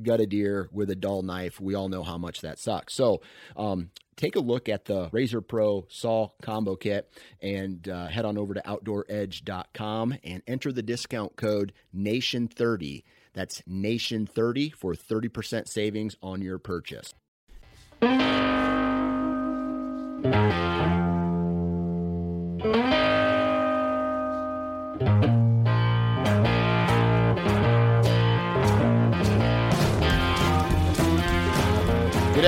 gut a deer with a dull knife, we all know how much that sucks. So, um, take a look at the Razor Pro Saw Combo Kit and uh, head on over to OutdoorEdge.com and enter the discount code NATION30. That's NATION30 for 30% savings on your purchase.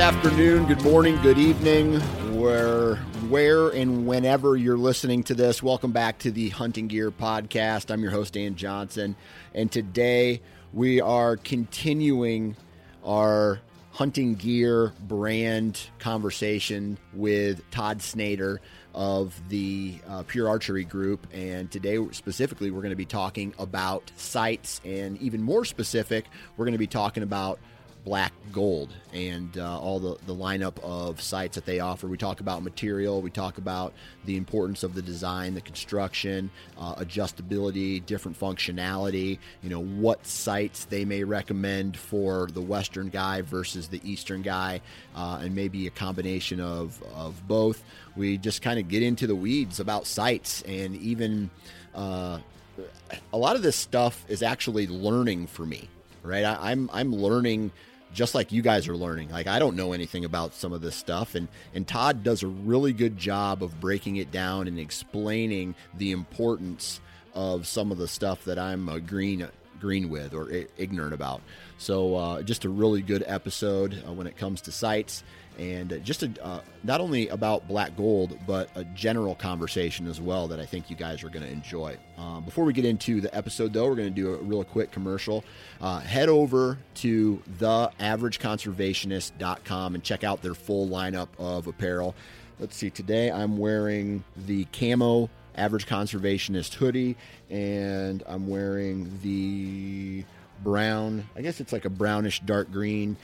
Afternoon, good morning, good evening, where where and whenever you're listening to this. Welcome back to the Hunting Gear Podcast. I'm your host Dan Johnson, and today we are continuing our hunting gear brand conversation with Todd Snader of the uh, Pure Archery Group. And today, specifically, we're going to be talking about sights, and even more specific, we're going to be talking about black gold and uh, all the, the lineup of sights that they offer. We talk about material, we talk about the importance of the design, the construction, uh, adjustability, different functionality, you know, what sights they may recommend for the Western guy versus the Eastern guy, uh, and maybe a combination of, of both. We just kind of get into the weeds about sights and even uh, a lot of this stuff is actually learning for me right? I, I'm, I'm learning just like you guys are learning. Like I don't know anything about some of this stuff and and Todd does a really good job of breaking it down and explaining the importance of some of the stuff that I'm uh, green green with or ignorant about. So uh, just a really good episode uh, when it comes to sights and just a, uh, not only about black gold, but a general conversation as well that I think you guys are going to enjoy. Um, before we get into the episode, though, we're going to do a real quick commercial. Uh, head over to theaverageconservationist.com and check out their full lineup of apparel. Let's see, today I'm wearing the camo average conservationist hoodie, and I'm wearing the brown, I guess it's like a brownish dark green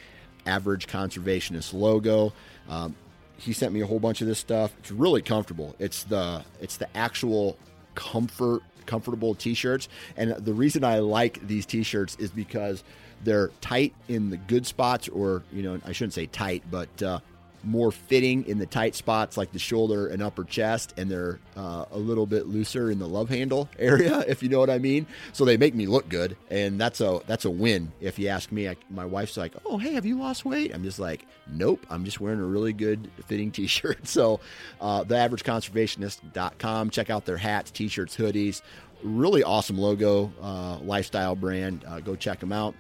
average conservationist logo. Um, he sent me a whole bunch of this stuff. It's really comfortable. It's the it's the actual comfort comfortable t-shirts and the reason I like these t-shirts is because they're tight in the good spots or you know I shouldn't say tight but uh, more fitting in the tight spots like the shoulder and upper chest, and they're uh, a little bit looser in the love handle area, if you know what I mean. So they make me look good, and that's a that's a win. If you ask me, I, my wife's like, "Oh, hey, have you lost weight?" I'm just like, "Nope, I'm just wearing a really good fitting T-shirt." So, uh, theaverageconservationist.com. Check out their hats, T-shirts, hoodies. Really awesome logo, uh, lifestyle brand. Uh, go check them out.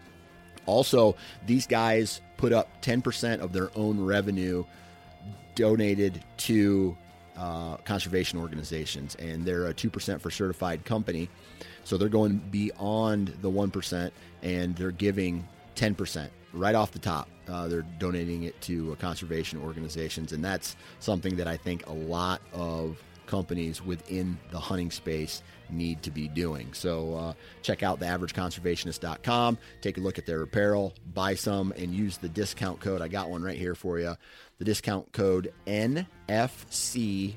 Also, these guys put up 10% of their own revenue donated to uh, conservation organizations, and they're a 2% for certified company. So they're going beyond the 1% and they're giving 10% right off the top. Uh, they're donating it to uh, conservation organizations, and that's something that I think a lot of companies within the hunting space need to be doing. So uh, check out theaverageconservationist.com, take a look at their apparel, buy some, and use the discount code. I got one right here for you. The discount code NFC10,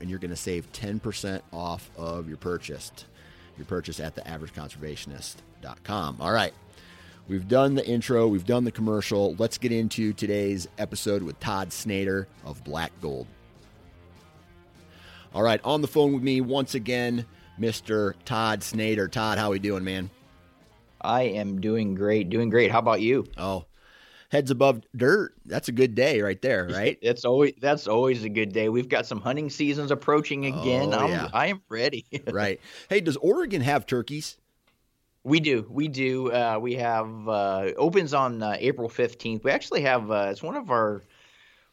and you're going to save 10% off of your purchase. Your purchase at theaverageconservationist.com. All right. We've done the intro, we've done the commercial. Let's get into today's episode with Todd Snader of Black Gold. All right, on the phone with me once again, Mr. Todd Snader. Todd, how are we doing, man? I am doing great, doing great. How about you? Oh, heads above dirt. That's a good day right there, right? it's always that's always a good day. We've got some hunting seasons approaching again. Oh, I'm, yeah. I am ready. right. Hey, does Oregon have turkeys? We do, we do. Uh, we have uh, opens on uh, April fifteenth. We actually have uh, it's one of our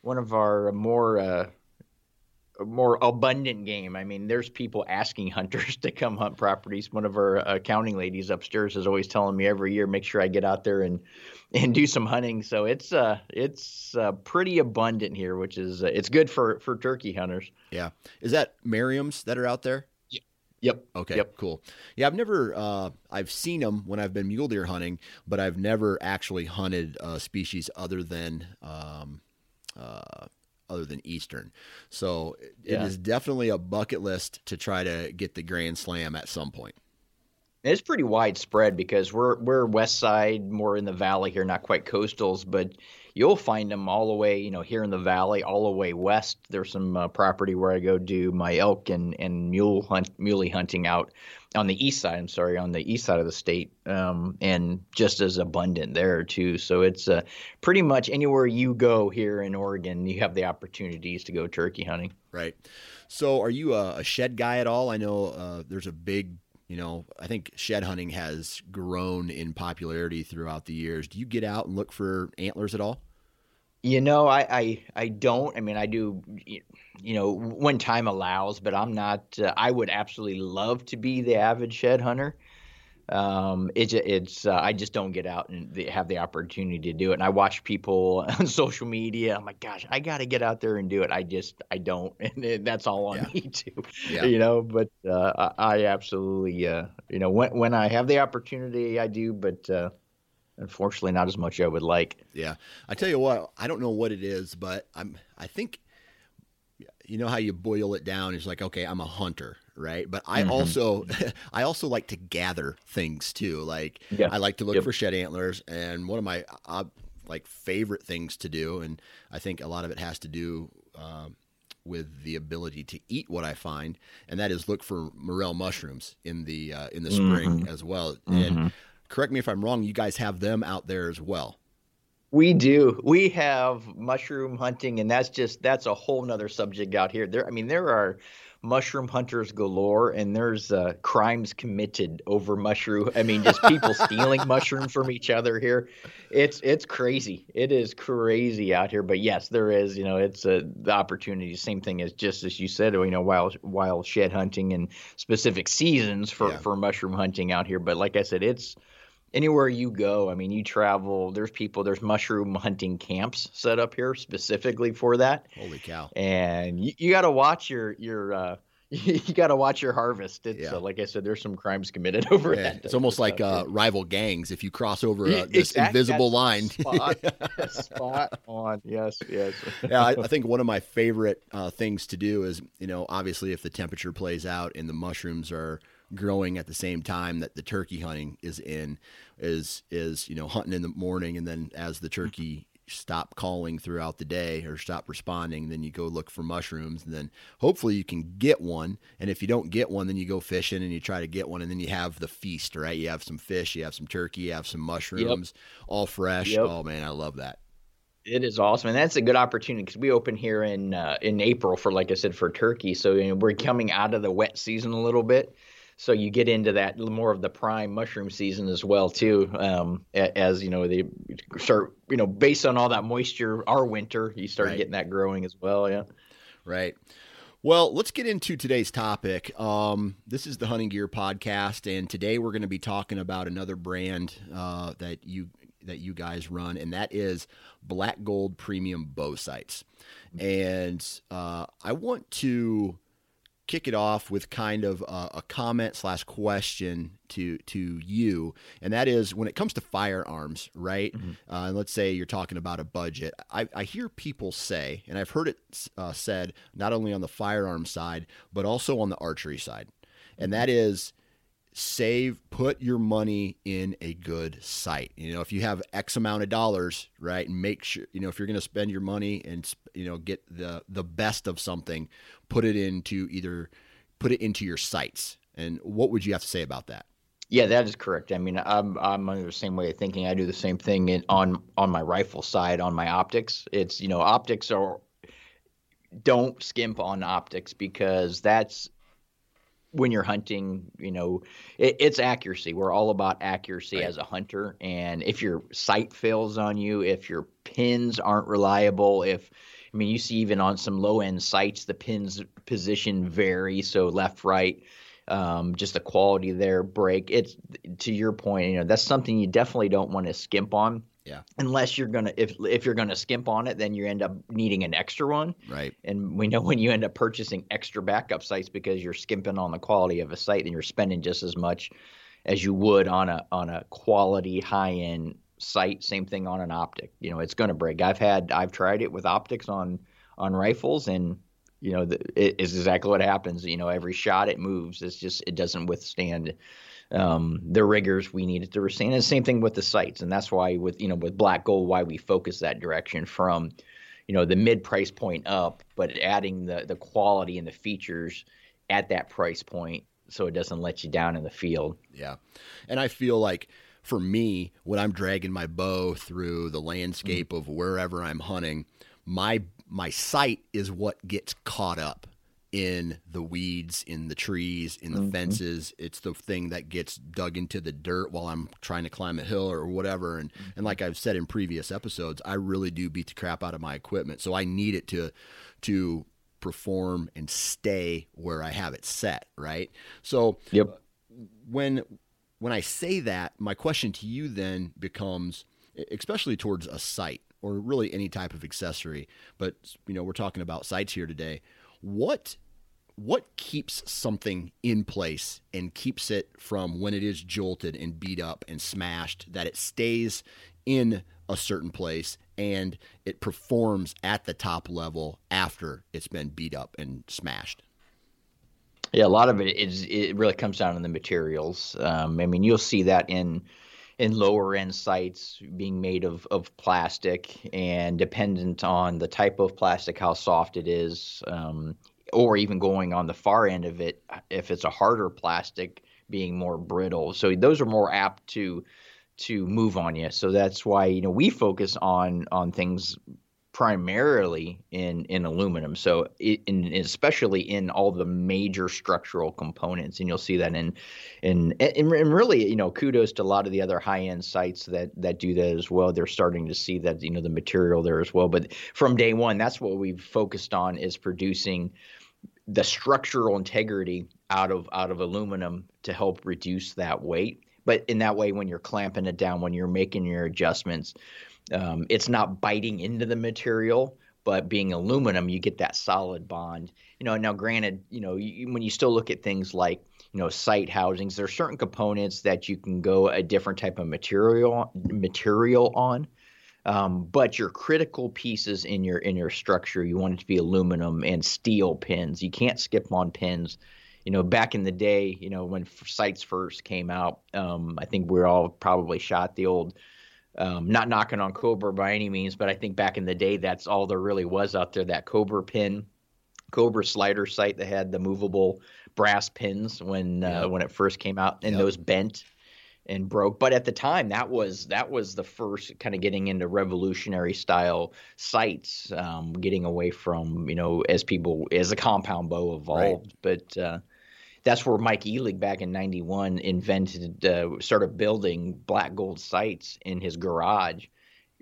one of our more uh, more abundant game. I mean, there's people asking hunters to come hunt properties. One of our accounting ladies upstairs is always telling me every year, make sure I get out there and and do some hunting. So it's uh it's uh, pretty abundant here, which is uh, it's good for for turkey hunters. Yeah. Is that Merriam's that are out there? Yep. Okay. Yep. Cool. Yeah, I've never. Uh, I've seen them when I've been mule deer hunting, but I've never actually hunted a species other than um, uh, other than eastern. So it Yeah. is definitely a bucket list to try to get the Grand Slam at some point. It's pretty widespread because we're we're west side, more in the valley here, not quite coastals, but you'll find them all the way, you know, here in the valley, all the way west. There's some uh, property where I go do my elk and and mule hunt, muley hunting out on the east side. I'm sorry, on the east side of the state, um, and just as abundant there too. So it's uh, pretty much anywhere you go here in Oregon, you have the opportunities to go turkey hunting. Right. So, are you a, a shed guy at all? I know uh, there's a big, you know, I think shed hunting has grown in popularity throughout the years. Do you get out and look for antlers at all? You know, I, I I don't. I mean, I do. You know, when time allows, but I'm not. Uh, I would absolutely love to be the avid shed hunter. Um, it's it's. Uh, I just don't get out and have the opportunity to do it. And I watch people on social media. I'm like, gosh, I got to get out there and do it. I just I don't, and it, that's all on Yeah. me too. Yeah. You know, but uh, I, I absolutely. Uh, you know, when when I have the opportunity, I do. But uh, unfortunately, not as much as I would like. Yeah. I tell you what, I don't know what it is, but I'm I think you know how you boil it down is like, okay, I'm a hunter, right? But I Mhm. also I also like to gather things too. Like Yeah. I like to look Yep. for shed antlers and one of my uh, like favorite things to do and I think a lot of it has to do um, with the ability to eat what I find, and that is look for morel mushrooms in the uh, in the spring as well. And correct me if I'm wrong, you guys have them out there as well. We do. We have mushroom hunting, and that's just that's a whole nother subject out here. There, I mean, there are mushroom hunters galore, and there's uh, crimes committed over mushroom. I mean, just people stealing mushrooms from each other here. It's it's crazy. It is crazy out here. But yes, there is. You know, it's uh, the opportunity. Same thing as just as you said. You know, wild wild shed hunting and specific seasons for Yeah. for mushroom hunting out here. But like I said, it's anywhere you go i mean you travel there's people there's mushroom hunting camps set up here specifically for that Holy cow! and you, you got to watch your your uh you got to watch your harvest it's Yeah. uh, like i said there's some crimes committed over Yeah, that it's almost like uh, rival gangs. If you cross over uh, this Exact- invisible line, spot, spot on yes yes yeah, I, I think one of my favorite uh, things to do is, you know, obviously if the temperature plays out and the mushrooms are growing at the same time that the turkey hunting is in, is is you know hunting in the morning and then as the turkey stop calling throughout the day or stop responding, then you go look for mushrooms and then hopefully you can get one. And if you don't get one, then you go fishing and you try to get one and then you have the feast, right? You have some fish, you have some turkey, you have some mushrooms, all fresh. Yep. Oh man, I love that. It is awesome, and that's a good opportunity because we open here in uh, in April for, like I said, for turkey. So you know, we're coming out of the wet season a little bit, so you get into that more of the prime mushroom season as well too. Um, as you know, they start, you know, based on all that moisture, our winter, you start Right. getting that growing as well. Yeah. Right. Well, let's get into today's topic. Um, this is the Hunting Gear Podcast, and today we're going to be talking about another brand uh, that you that you guys run, and that is Black Gold Premium Bow Sights. And uh, I want to kick it off with kind of a, a comment slash question to to you, and that is when it comes to firearms, right? Mm-hmm. Uh, and let's say you're talking about a budget. I, I hear people say, and I've heard it uh, said not only on the firearm side but also on the archery side, and that is save put your money in a good sight. You know if you have x amount of dollars right and make sure you know if you're going to spend your money and you know get the the best of something put it into either put it into your sights. And what would you have to say about that? Yeah that is correct. I mean i'm i'm under the same way of thinking. I do the same thing in, on on my rifle side on my optics. It's you know optics are don't skimp on optics because that's when you're hunting, you know, it, it's accuracy. We're all about accuracy right. as a hunter. And if your sight fails on you, if your pins aren't reliable, if I mean, you see even on some low end sights, the pins position vary. So left, right, um, just the quality there break. It's to your point, you know, that's something you definitely don't want to skimp on. Yeah. Unless you're gonna if if you're gonna skimp on it, then you end up needing an extra one. Right. And we know when you end up purchasing extra backup sights because you're skimping on the quality of a sight, then you're spending just as much as you would on a on a quality high end sight. Same thing on an optic. You know, it's gonna break. I've had I've tried it with optics on on rifles and you know the, it is exactly what happens. You know, every shot it moves. It's just it doesn't withstand um, the rigors we needed to withstand. And the same thing with the sights, and that's why with you know with black gold, why we focus that direction from you know the mid price point up, but adding the the quality and the features at that price point so it doesn't let you down in the field. Yeah, and I feel like for me when I'm dragging my bow through the landscape mm-hmm. of wherever I'm hunting, my my sight is what gets caught up in the weeds, in the trees, in the mm-hmm. fences. It's the thing that gets dug into the dirt while I'm trying to climb a hill or whatever. And and like I've said in previous episodes, I really do beat the crap out of my equipment. So I need it to to perform and stay where I have it set, right? So yep. when when I say that, my question to you then becomes especially towards a sight or really any type of accessory, but you know, we're talking about sights here today what what keeps something in place and keeps it from when it is jolted and beat up and smashed that it stays in a certain place and it performs at the top level after it's been beat up and smashed? Yeah a lot of it is it really comes down to the materials. Um, i mean you'll see that in in lower end sights being made of, of plastic and dependent on the type of plastic, how soft it is, um, or even going on the far end of it, if it's a harder plastic, being more brittle. So those are more apt to to move on you. So that's why you know we focus on on things primarily in in aluminum. So it, in, especially in all the major structural components, and you'll see that in in and, and really you know kudos to a lot of the other high end sights that that do that as well. They're starting to see that you know the material there as well. But from day one, that's what we've focused on is producing the structural integrity out of out of aluminum to help reduce that weight. But in that way, when you're clamping it down, when you're making your adjustments, um, it's not biting into the material, but being aluminum, you get that solid bond. You know, now granted, you know, you, when you still look at things like you know sight housings, there are certain components that you can go a different type of material material on. Um, but your critical pieces in your in your structure, you want it to be aluminum and steel pins. You can't skip on pins. You know, back in the day, you know, when sights first came out, um, I think we all probably shot the old um, not knocking on Cobra by any means, but I think back in the day, that's all there really was out there. That Cobra pin, Cobra slider sight that had the movable brass pins when uh, when it first came out, and yep. those bent and broke. But at the time, that was that was the first kind of getting into revolutionary style sights, um, getting away from you know as people as a compound bow evolved. Right. But uh, that's where Mike Ellig back in '91 invented, uh, started building black gold sights in his garage,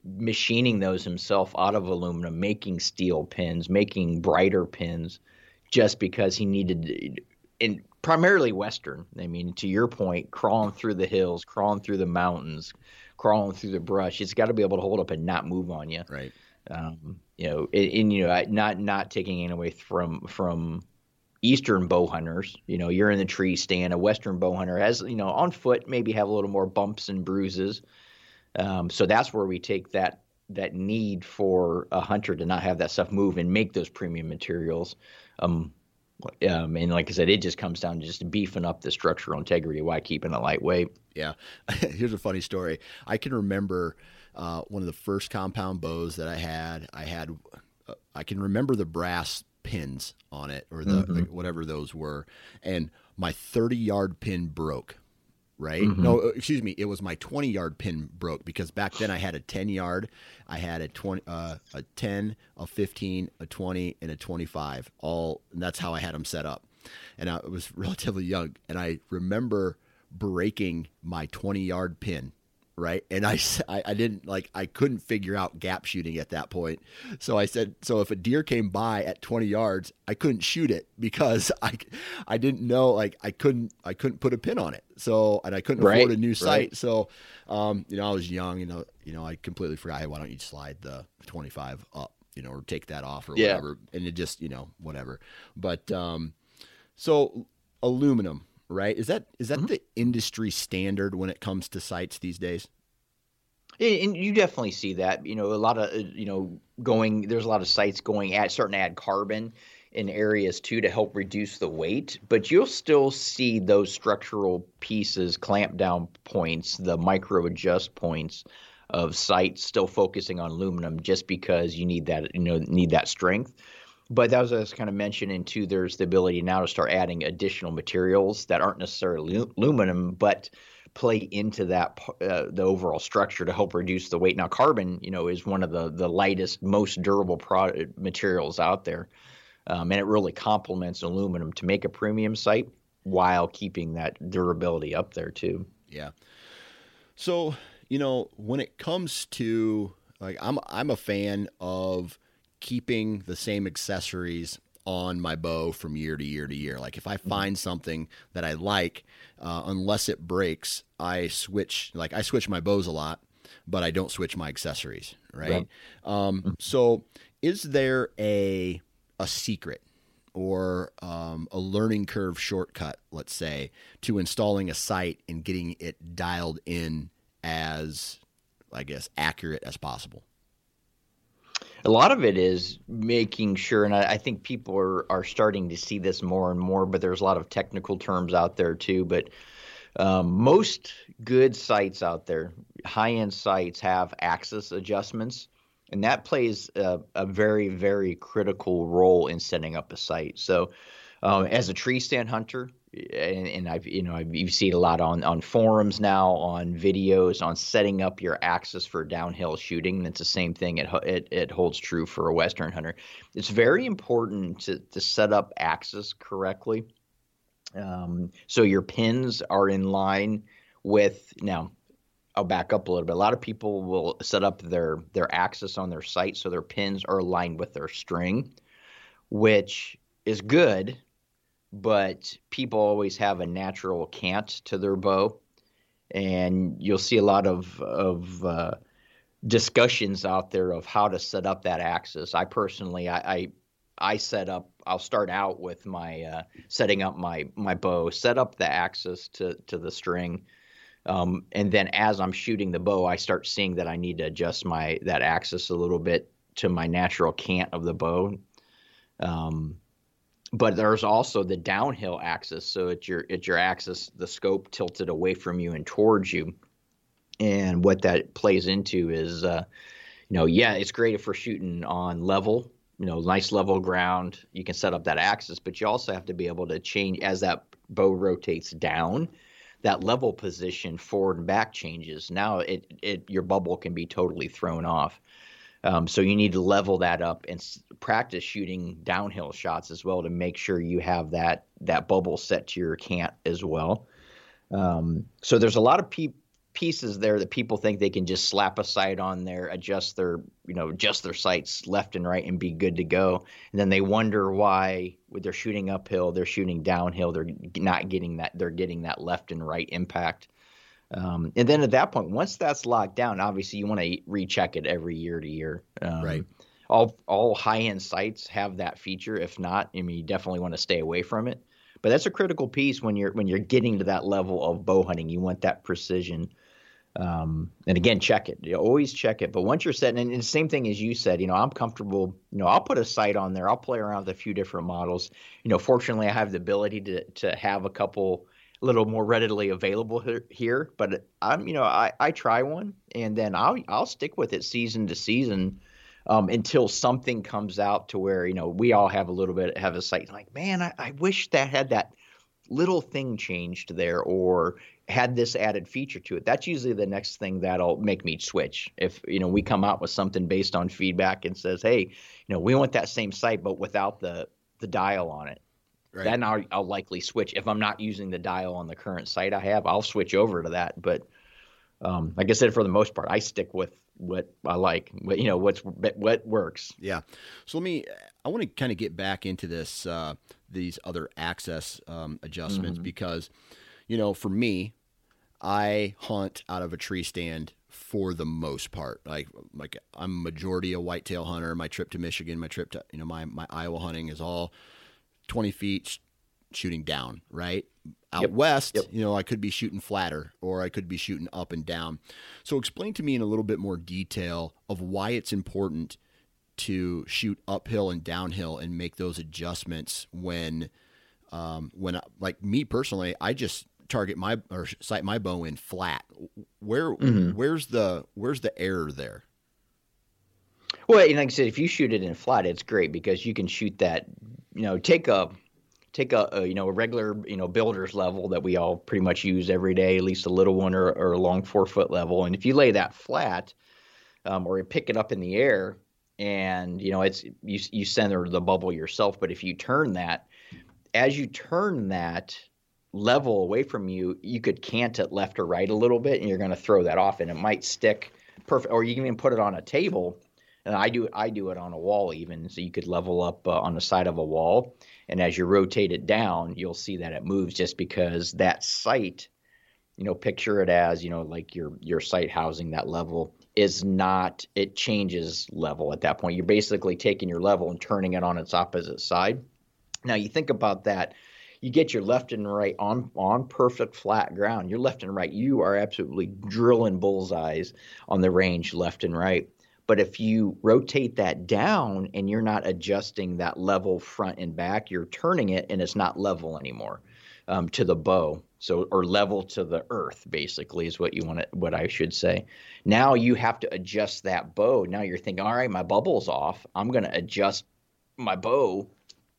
machining those himself out of aluminum, making steel pins, making brighter pins, just because he needed, in primarily Western. I mean, to your point, crawling through the hills, crawling through the mountains, crawling through the brush. It's got to be able to hold up and not move on you. Right. Um, you know, and, and, you know, not not taking it away from from eastern bow hunters. You know, you're in the tree stand. A western bow hunter has, you know, on foot maybe have a little more bumps and bruises. Um, so that's where we take that that need for a hunter to not have that stuff move and make those premium materials. Um, um, and like I said, it just comes down to just beefing up the structural integrity while keeping it lightweight. Yeah. Here's a funny story. I can remember uh, one of the first compound bows that I had. I had, uh, I can remember the brass pins on it or the mm-hmm. whatever those were, and my 30 yard pin broke right? Mm-hmm. No, uh, excuse me. It was my 20 yard pin broke because back then I had a 10 yard, I had a 20, uh, a 10, a 15, a 20, and a 25. All that's how I had them set up. And I was relatively young, and I remember breaking my 20 yard pin right? And I, I, I didn't like I couldn't figure out gap shooting at that point. So I said, so if a deer came by at 20 yards, I couldn't shoot it because I I didn't know like I couldn't I couldn't put a pin on it. So and I couldn't right, afford a new sight. Right. So um, you know, I was young, you know, you know, I completely forgot, hey, why don't you slide the 25 up, you know, or take that off or yeah. whatever. And it just, you know, whatever. But um so aluminum right? Is that is that mm-hmm. the industry standard when it comes to sights these days? And you definitely see that. You know, a lot of uh, you know going. There's a lot of sights going at starting to add carbon in areas too to help reduce the weight, but you'll still see those structural pieces, clamp down points, the micro adjust points of sights still focusing on aluminum just because you need that you know need that strength. But that was, I was kind of mentioning too. There's the ability now to start adding additional materials that aren't necessarily aluminum, but play into that uh, the overall structure to help reduce the weight. Now, carbon, you know, is one of the the lightest, most durable product materials out there, um, and it really complements aluminum to make a premium sight while keeping that durability up there too. Yeah. So you know, when it comes to like, I'm I'm a fan of keeping the same accessories on my bow from year to year to year. Like if I mm-hmm. find something that I like, uh, unless it breaks, I switch. Like I switch my bows a lot, but I don't switch my accessories. Right. Um, mm-hmm. so, is there a a secret or um, a learning curve shortcut, let's say, to installing a sight and getting it dialed in as, I guess, accurate as possible? A lot of it is making sure, and I, I, think people are, are starting to see this more and more, but there's a lot of technical terms out there too. But um, most good sights out there, high end sights, have axis adjustments, and that plays a, a, very, very critical role in setting up a sight. So, um, as a tree stand hunter, and, and I've you know I've, you see it a lot on on forums now, on videos, on setting up your axis for downhill shooting. And it's the same thing. It it, it holds true for a western hunter. It's very important to to set up axis correctly, um, so your pins are in line with now. I'll back up a little bit. A lot of people will set up their their axis on their sight so their pins are aligned with their string, which is good but people always have a natural cant to their bow, and you'll see a lot of of uh, discussions out there of how to set up that axis. I personally, I, I, I set up. I'll start out with my uh, setting up my my bow, set up the axis to to the string. Um, and then as I'm shooting the bow, I start seeing that I need to adjust my that axis a little bit to my natural cant of the bow. Um, but there's also the downhill axis. So it's your it's your axis the scope tilted away from you and towards you. And what that plays into is uh, you know yeah it's great if we're shooting on level you know nice level ground you can set up that axis but you also have to be able to change as that bow rotates down that level position forward and back changes. Now it, it your bubble can be totally thrown off um, so you need to level that up and s- practice shooting downhill shots as well to make sure you have that that bubble set to your cant as well. Um, so there's a lot of pe- pieces there that people think they can just slap a sight on there, adjust their you know adjust their sights left and right and be good to go. And then they wonder why when they're shooting uphill, they're shooting downhill, they're not getting that they're getting that left and right impact. Um, and then at that point, once that's locked down, obviously you want to recheck it every year to year. Um, right. All all high end sights have that feature. If not, I mean, you definitely want to stay away from it. But that's a critical piece when you're when you're getting to that level of bow hunting. You want that precision. Um, and again, check it. You always check it. But once you're setting, and the same thing as you said, you know, I'm comfortable. You know, I'll put a sight on there. I'll play around with a few different models. You know, fortunately, I have the ability to to have a couple a little more readily available here. But I'm, you know, I, I try one and then I'll I'll stick with it season to season um, until something comes out to where you know we all have a little bit have a sight like, man, I, I wish that had that little thing changed there or had this added feature to it. That's usually the next thing that'll make me switch. If you know we come out with something based on feedback and says, hey, you know, we want that same sight but without the the dial on it Right. Then I'll, I'll likely switch. If I'm not using the dial on the current sight I have, I'll switch over to that. But um, like I said, for the most part, I stick with what I like. What, you know, what's what works. Yeah. So let me. I want to kind of get back into this uh, these other access um, adjustments mm-hmm. because, you know, for me, I hunt out of a tree stand for the most part. Like like I'm majority a whitetail hunter. My trip to Michigan, my trip to you know my my Iowa hunting is all 20 feet shooting down, right? Out yep. west, yep. you know, I could be shooting flatter or I could be shooting up and down. So explain to me in a little bit more detail of why it's important to shoot uphill and downhill and make those adjustments when um, when like me personally, I just target my or sight my bow in flat. Where mm-hmm. where's the where's the error there? Well, like I said, if you shoot it in flat, it's great because you can shoot that you know, take a take a, a, you know a regular you know builder's level that we all pretty much use every day, at least a little one or, or a long four foot level, and if you lay that flat um, or you pick it up in the air, and you know it's you you center the bubble yourself, but if you turn that, as you turn that level away from you, you could cant it left or right a little bit, and you're going to throw that off, and it might stick perfect, or you can even put it on a table and I do I do it on a wall even, so you could level up uh, on the side of a wall, and as you rotate it down, you'll see that it moves just because that sight, you know, picture it as you know like your your sight housing that level is not it changes level at that point. You're basically taking your level and turning it on its opposite side. Now you think about that you get your left and right on on perfect flat ground. Your left and right, you are absolutely drilling bullseyes on the range left and right. But if you rotate that down and you're not adjusting that level front and back, you're turning it and it's not level anymore um, to the bow. So or level to the earth basically is what you want to what I should say. Now you have to adjust that bow. Now you're thinking, all right, my bubble's off. I'm going to adjust my bow,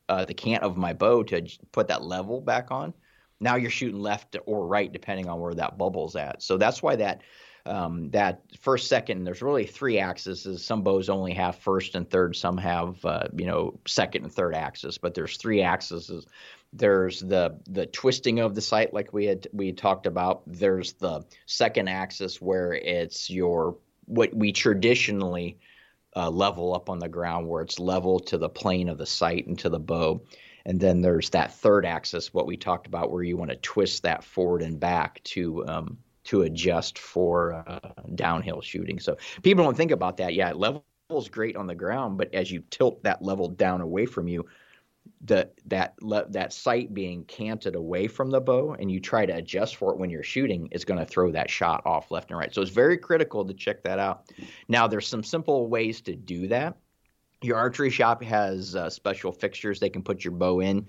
uh, the cant of my bow to put that level back on. Now you're shooting left or right depending on where that bubble's at. So that's why that um, that first, second, there's really three axes. Some bows only have first and third. Some have, uh, you know, second and third axis, but there's three axes. There's the the twisting of the sight, like we had we talked about. There's the second axis where it's your what we traditionally uh, level up on the ground, where it's level to the plane of the sight and to the bow. And then there's that third axis, what we talked about, where you want to twist that forward and back to um, to adjust for uh, downhill shooting. So people don't think about that. Yeah, level is great on the ground, but as you tilt that level down away from you, the that that sight being canted away from the bow and you try to adjust for it when you're shooting is going to throw that shot off left and right. So it's very critical to check that out. Now there's some simple ways to do that your archery shop has uh, special fixtures they can put your bow in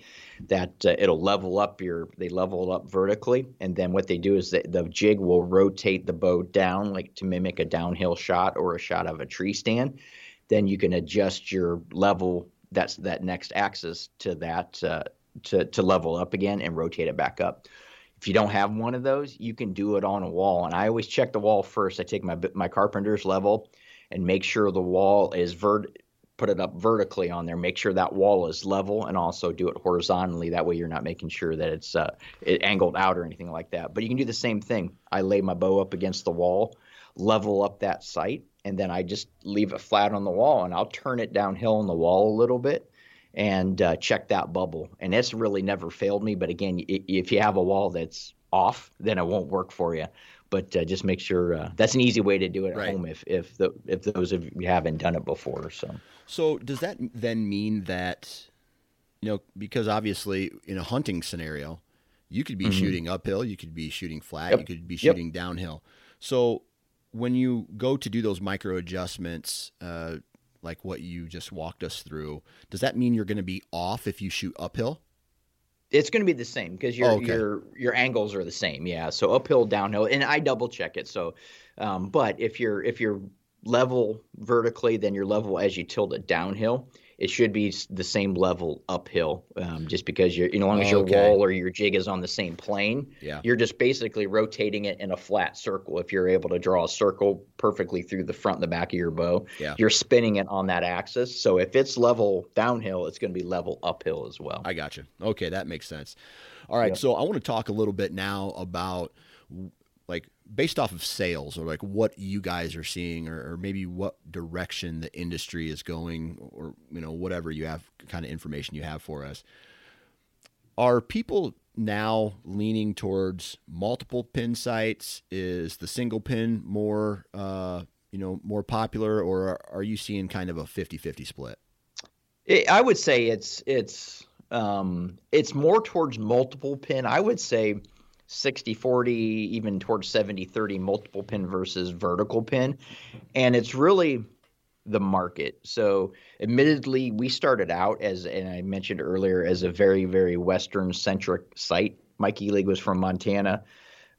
that uh, it'll level up your they level up vertically. And then what they do is the jig will rotate the bow down like to mimic a downhill shot or a shot of a tree stand. Then you can adjust your level that's that next axis to that uh, to to level up again and rotate it back up. If you don't have one of those you can do it on a wall. And i always check the wall first. I take my my carpenter's level and make sure the wall is vert put it up vertically on there. Make sure that wall is level, and also do it horizontally. That way, you're not making sure that it's uh, it angled out or anything like that. But you can do the same thing. I lay my bow up against the wall, level up that sight, and then I just leave it flat on the wall, and I'll turn it downhill on the wall a little bit and uh, check that bubble. And it's really never failed me. But again, if you have a wall that's off, then it won't work for you. but uh, just make sure uh, that's an easy way to do it at Right. home if if the, if those of you haven't done it before. So So does that then mean that you know because obviously in a hunting scenario, you could be shooting uphill, you could be shooting flat, Yep. you could be Yep. shooting downhill. So when you go to do those micro adjustments, uh, like what you just walked us through, does that mean you're going to be off if you shoot uphill? it's going to be the same because your Oh, okay. your your angles are the same. Yeah, so uphill, downhill, and I double check it. So, um, but if you're if you're level vertically, then you're level as you tilt it downhill. It should be the same level uphill, um, just because you're, you know, as long as your Okay. wall or your jig is on the same plane, Yeah. you're just basically rotating it in a flat circle. If you're able to draw a circle perfectly through the front and the back of your bow, Yeah. you're spinning it on that axis. So if it's level downhill, it's going to be level uphill as well. I got you. Okay, that makes sense. All right, so I want to talk a little bit now about like based off of sales or like what you guys are seeing or, or maybe what direction the industry is going or you know whatever you have kind of information you have for us. Are people now leaning towards multiple pin sights? Is the single pin more uh, you know more popular or are, you seeing kind of a 50-50 split? It, I would say it's it's um, it's more towards multiple pin. I would say 60 40 even towards 70 30 multiple pin versus vertical pin. And it's really the market. So admittedly we started out as and i mentioned earlier as a very very western centric sight. Mike Ellig was from montana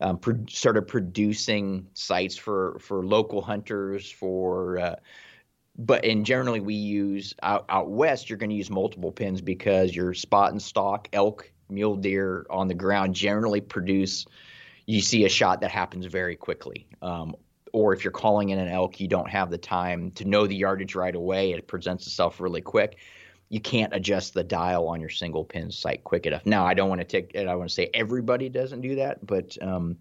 um, pro- started producing sights for for local hunters for uh, but and generally we use out, out west you're going to use multiple pins because your spot and stock elk mule deer on the ground generally produce you see a shot that happens very quickly. Um, or if you're calling in an elk you don't have the time to know the yardage right away. It presents itself really quick. You can't adjust the dial on your single pin sight quick enough. Now i don't want to take i want to say everybody doesn't do that but um,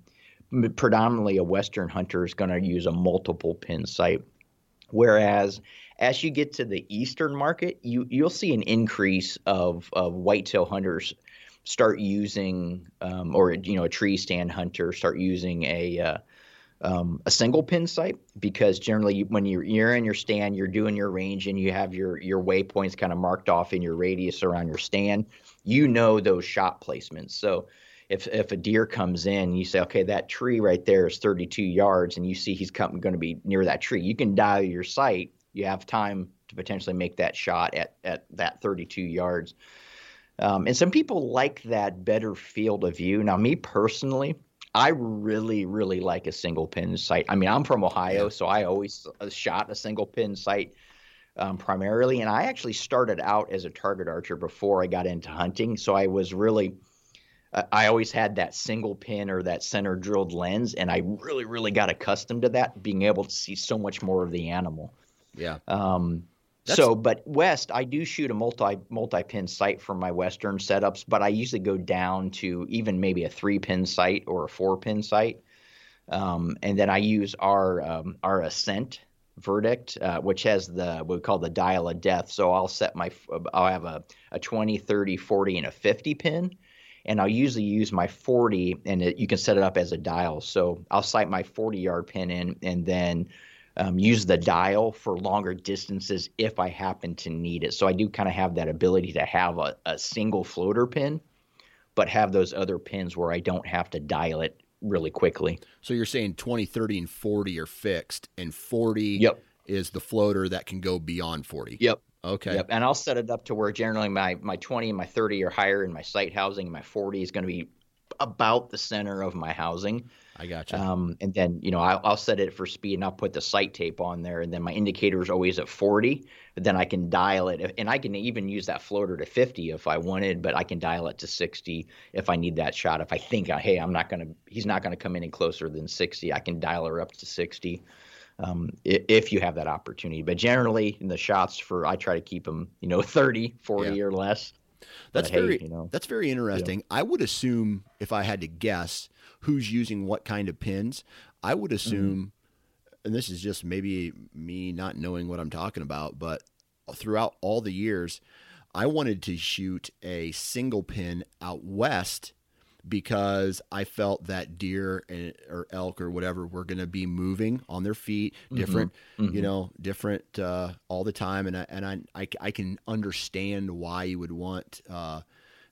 predominantly a western hunter is going to use a multiple pin sight. Whereas as you get to the eastern market, you you'll see an increase of of whitetail hunters start using, um, or you know, a tree stand hunter start using a uh, um, a single pin sight because generally when you're you're in your stand, you're doing your range and you have your your waypoints kind of marked off in your radius around your stand. You know those shot placements, so if if a deer comes in, you say, okay, that tree right there is 32 yards, and you see he's coming going to be near that tree. You can dial your sight. You have time to potentially make that shot at at that 32 yards. Um, and some people like that better field of view. Now, me personally, I really, really like a single pin sight. I mean, I'm from Ohio, so I always uh, shot a single pin sight um, primarily. And I actually started out as a target archer before I got into hunting. So I was really, uh, I always had that single pin or that center drilled lens. And I really, really got accustomed to that, being able to see so much more of the animal. Yeah. Um, That's- so, but west, I do shoot a multi multi pin sight for my western setups, but I usually go down to even maybe a three pin sight or a four pin sight, um, and then I use our um, our ascent verdict, uh, which has the what we call the dial of death. So I'll set my I'll have a a 20, 30, 40, and a 50 pin. And I'll usually use my 40, and it, you can set it up as a dial. So I'll sight my 40 yard pin in, and then um, use the dial for longer distances if I happen to need it. So I do kind of have that ability to have a, a single floater pin, but have those other pins where I don't have to dial it really quickly. So you're saying 20, 30, and 40 are fixed, and 40 Yep. is the floater that can go beyond 40. Yep. Okay. Yep. And I'll set it up to where generally my, my 20 and my 30 are higher and my sight housing, and my 40 is going to be about the center of my housing. I got you. Um, and then, you know, I'll, I'll set it for speed and I'll put the sight tape on there. And then my indicator is always at 40, but then I can dial it. And I can even use that floater to 50 if I wanted, but I can dial it to 60 if I need that shot. If I think, hey, I'm not going to, he's not going to come any closer than 60, I can dial her up to 60 um, if you have that opportunity. But generally, in the shots for, I try to keep them, you know, 30, 40 or less. That's But, hey, very you know, that's very interesting. I would assume if I had to guess who's using what kind of pins, I would Mm-hmm. assume and this is just maybe me not knowing what I'm talking about, but throughout all the years, I wanted to shoot a single pin out west because I felt that deer and, or elk or whatever were going to be moving on their feet, Mm-hmm. different, you know, different uh, all the time, and I, and I, I I can understand why you would want. Uh,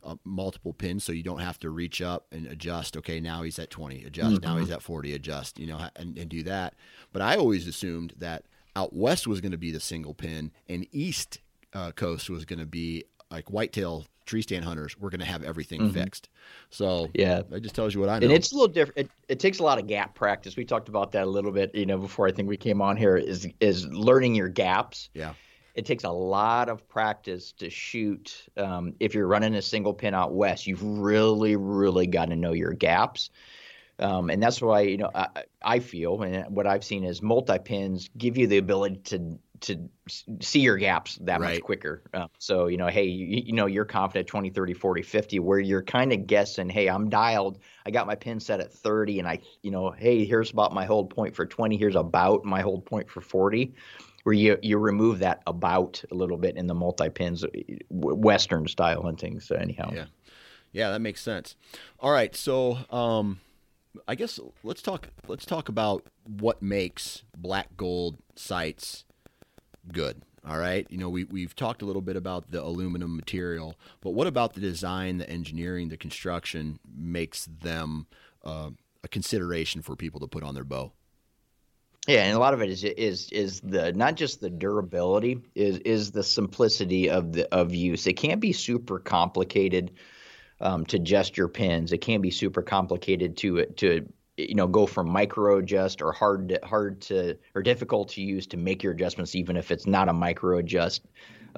uh, multiple pins so you don't have to reach up and adjust okay now he's at 20 adjust now he's at 40 adjust you know and, and do that but i always assumed that out west was going to be the single pin and east uh, coast was going to be like whitetail tree stand hunters we're going to have everything fixed so Yeah. that just tells you what i know And it's a little different. It, it takes a lot of gap practice. We talked about that a little bit, you know, before I think we came on here. Is is learning your gaps. yeah It takes a lot of practice to shoot. Um, if you're running a single pin out west, you've really, really got to know your gaps. Um, and that's why you know I, I feel, and what I've seen is multi pins give you the ability to to see your gaps that Right. much quicker. Uh, so you know, hey, you, you know, you're confident 20, 30, 40, 50, where you're kind of guessing, hey, I'm dialed. I got my pin set at 30, and I, you know, hey, here's about my hold point for 20. Here's about my hold point for 40 where you you remove that about a little bit in the multi pins, Western style hunting. So anyhow, Yeah. Yeah, that makes sense. All right, so um, I guess let's talk. Let's talk about what makes black gold sights good. All right, you know we we've talked a little bit about the aluminum material, but what about the design, the engineering, the construction makes them uh, a consideration for people to put on their bow? Yeah, and a lot of it is is is the not just the durability is is the simplicity of the of use. It can't be super complicated um, to adjust your pins. It can't be super complicated to to you know go from micro adjust or hard to, hard to or difficult to use to make your adjustments, even if it's not a micro adjust.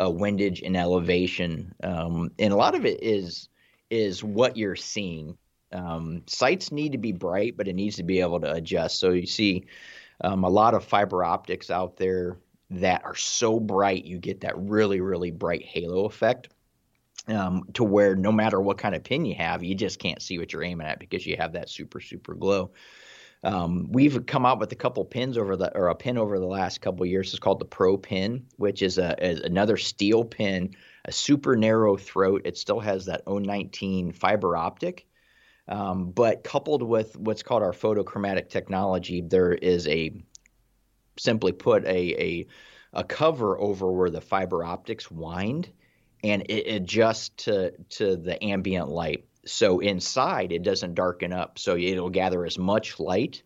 Uh, windage and elevation, um, and a lot of it is is what you're seeing. Um, sights need to be bright, but it needs to be able to adjust. So you see um, a lot of fiber optics out there that are so bright, you get that really, really bright halo effect. Um, to where no matter what kind of pin you have, you just can't see what you're aiming at because you have that super, super glow. Um, we've come out with a couple pins over the or a pin over the last couple years. It's called the Pro Pin, which is a is another steel pin, a super narrow throat. It still has that 019 fiber optic, um, but coupled with what's called our photochromatic technology, there is a simply put a a, a cover over where the fiber optics wind, and it adjusts to to the ambient light. So inside, it doesn't darken up, so it'll gather as much light.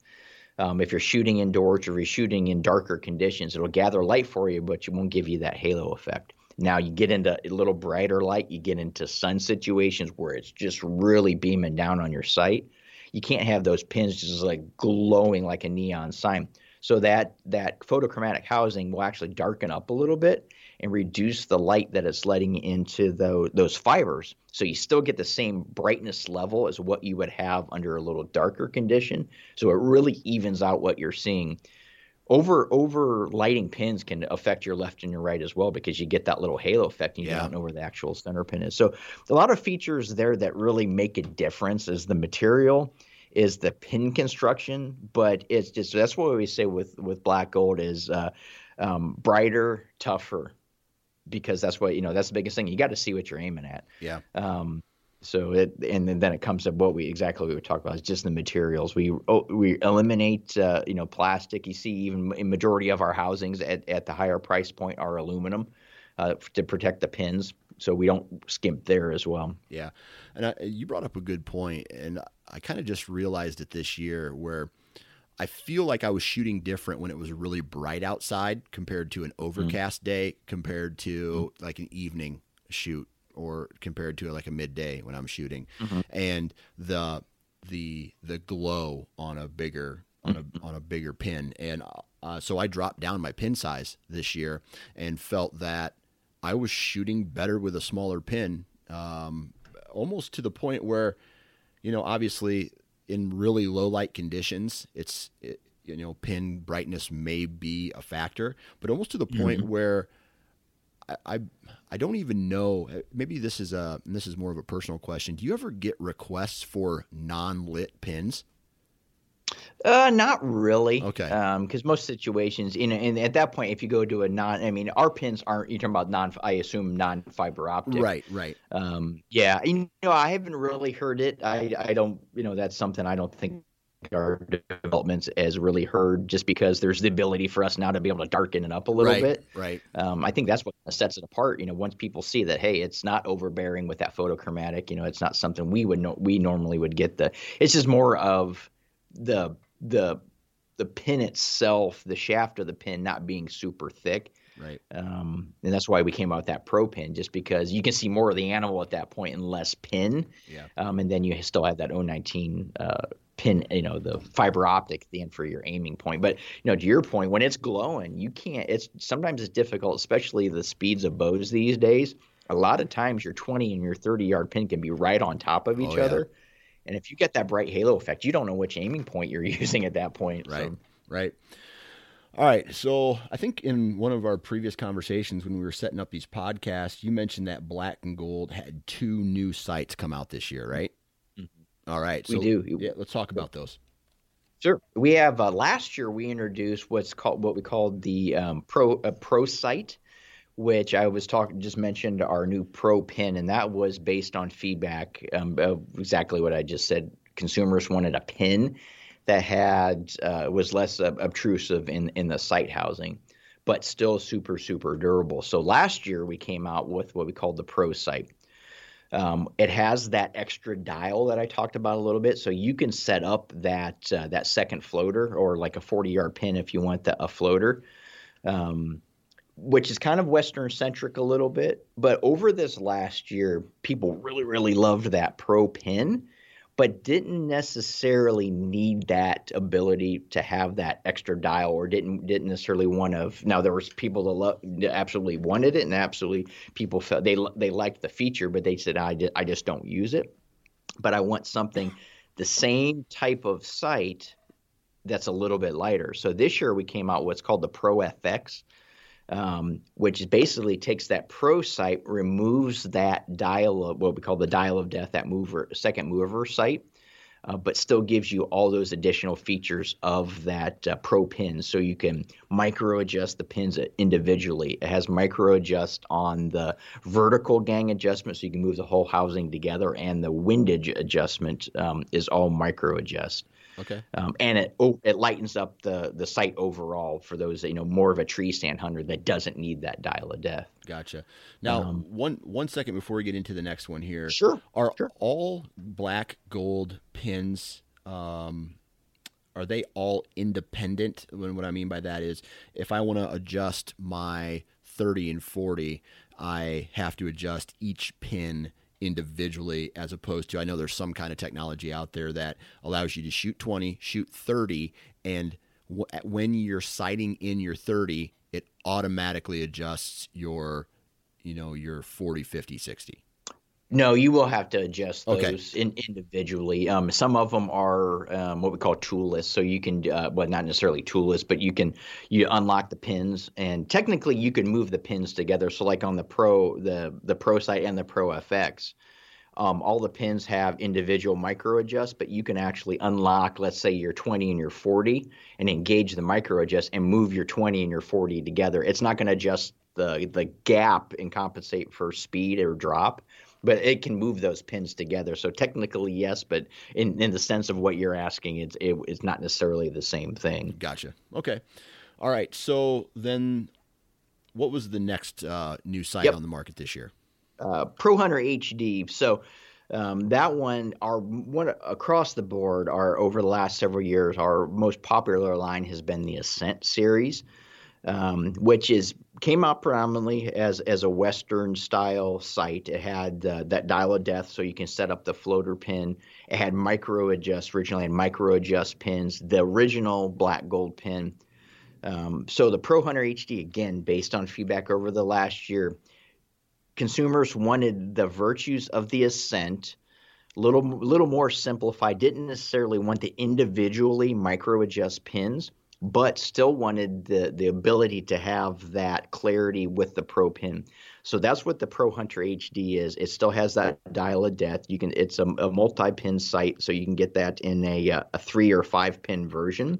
Um, if you're shooting indoors or you're shooting in darker conditions, it'll gather light for you, but it won't give you that halo effect. Now you get into a little brighter light, you get into sun situations where it's just really beaming down on your sight. You can't have those pins just like glowing like a neon sign. So that that photochromatic housing will actually darken up a little bit and reduce the light that it's letting into those those fibers. So you still get the same brightness level as what you would have under a little darker condition. So it really evens out what you're seeing over over lighting pins can affect your left and your right as well because you get that little halo effect and you Yeah. don't know where the actual center pin is. So a lot of features there that really make a difference is the material, is the pin construction, but it's just that's what we say with with black gold is uh, um, brighter, tougher, because that's what you know that's the biggest thing. You got to see what you're aiming at. Yeah. Um, so it and then, then it comes to what we exactly we talked about is just the materials. We oh, we eliminate uh, you know plastic. You see even in majority of our housings at, at the higher price point are aluminum uh, to protect the pins. So we don't skimp there as well. Yeah, and I, you brought up a good point, and I kind of just realized it this year where I feel like I was shooting different when it was really bright outside compared to an overcast day, compared to like an evening shoot, or compared to like a midday when I'm shooting, and the the the glow on a bigger on a on a bigger pin, and uh, so I dropped down my pin size this year and felt that I was shooting better with a smaller pin, um, almost to the point where, you know, obviously in really low light conditions, it's it, you know pin brightness may be a factor, but almost to the point mm-hmm. where I, I I don't even know. Uh, maybe this is a this is more of a personal question. Do you ever get requests for non lit pins? Uh, not really. Okay. Um, because most situations, you know, and at that point, if you go to a non, I mean, our pins aren't. You're talking about non. I assume non-fiber optic. Right, right. Um, yeah. You know, I haven't really heard it. I, I don't. You know, that's something I don't think our developments has really heard, just because there's the ability for us now to be able to darken it up a little right, bit. Right. Um, I think that's what sets it apart. You know, once people see that, hey, it's not overbearing with that photochromatic. You know, it's not something we would know. We normally would get the. It's just more of the the the pin itself, the shaft of the pin not being super thick. Right. Um, and that's why we came out with that pro pin, just because you can see more of the animal at that point and less pin. Yeah. Um, and then you still have that 019 uh, pin, you know, the fiber optic at the end for your aiming point. But you know, to your point, when it's glowing, you can't. It's sometimes it's difficult, especially the speeds of bows these days. A lot of times, your 20 and your 30 yard pin can be right on top of each Oh, yeah. other. And if you get that bright halo effect, you don't know which aiming point you're using at that point. Right. So, Right. All right. So I think in one of our previous conversations when we were setting up these podcasts, you mentioned that Black and Gold had two new sights come out this year, right? All right. We do. Yeah. Let's talk about those. Sure. We have uh, last year we introduced what's called what we called the um, pro uh, pro sight, which I was talking just mentioned our new pro pin, and that was based on feedback um, of exactly what I just said. Consumers wanted a pin that had uh, was less uh, obtrusive in in the sight housing, but still super super durable. So last year we came out with what we called the pro sight. Um, it has that extra dial that I talked about a little bit, so you can set up that uh, that second floater or like a 40 yard pin if you want the, a floater, um, which is kind of Western centric a little bit. But over this last year, people really really loved that pro pin, but didn't necessarily need that ability to have that extra dial or didn't didn't necessarily want to. Now there was people that, lo- absolutely wanted it and absolutely people felt they they liked the feature, but they said I I just don't use it. But I want something the same type of sight that's a little bit lighter. So this year we came out what's called the Pro FX, um, which basically takes that Pro sight, removes that dial of what we call the dial of death, that mover second mover sight, uh, but still gives you all those additional features of that uh, Pro pin. So you can micro adjust the pins individually. It has micro adjust on the vertical gang adjustment, so you can move the whole housing together, and the windage adjustment um, is all micro adjust. Okay. Um, and it oh, it lightens up the the sight overall for those you know more of a tree stand hunter that doesn't need that dial of death. Gotcha. Now, Um, one one second before we get into the next one here. Sure. Are sure. all black gold pins um are they all independent? When what I mean by that is if I want to adjust my 30 and 40, I have to adjust each pin individually as opposed to I know there's some kind of technology out there that allows you to shoot 20, shoot 30 and w- when you're sighting in your 30, it automatically adjusts your you know your 40, 50, 60. No, you will have to adjust Okay. those in, individually. Um, some of them are um, what we call toolless, so you can, uh, well, not necessarily toolless, but you can you unlock the pins, and technically you can move the pins together. So, like on the Pro, the the Pro sight and the Pro FX, um, all the pins have individual micro adjust, but you can actually unlock, let's say, your 20 and your 40, and engage the micro adjust and move your 20 and your 40 together. It's not going to adjust the the gap and compensate for speed or drop but it can move those pins together. So technically, yes, but in, in the sense of what you're asking, it's it, it's not necessarily the same thing. Gotcha. Okay. All right. So then, what was the next uh, new sight Yep. on the market this year? Uh, Pro Hunter HD. So um, that one, our one across the board, our over the last several years, our most popular line has been the Ascent series. Um, which is came out predominantly as as a Western style sight. It had uh, that dial of death, so you can set up the floater pin. It had micro adjust originally had micro adjust pins. The original black gold pin. Um, so the Pro Hunter HD again, based on feedback over the last year, consumers wanted the virtues of the Ascent. Little little more simplified. Didn't necessarily want the individually micro adjust pins but still wanted the the ability to have that clarity with the Pro pin. So that's what the Pro Hunter HD is. It still has that dial of death. You can it's a, a multi-pin sight, so you can get that in a uh, a three or five pin version.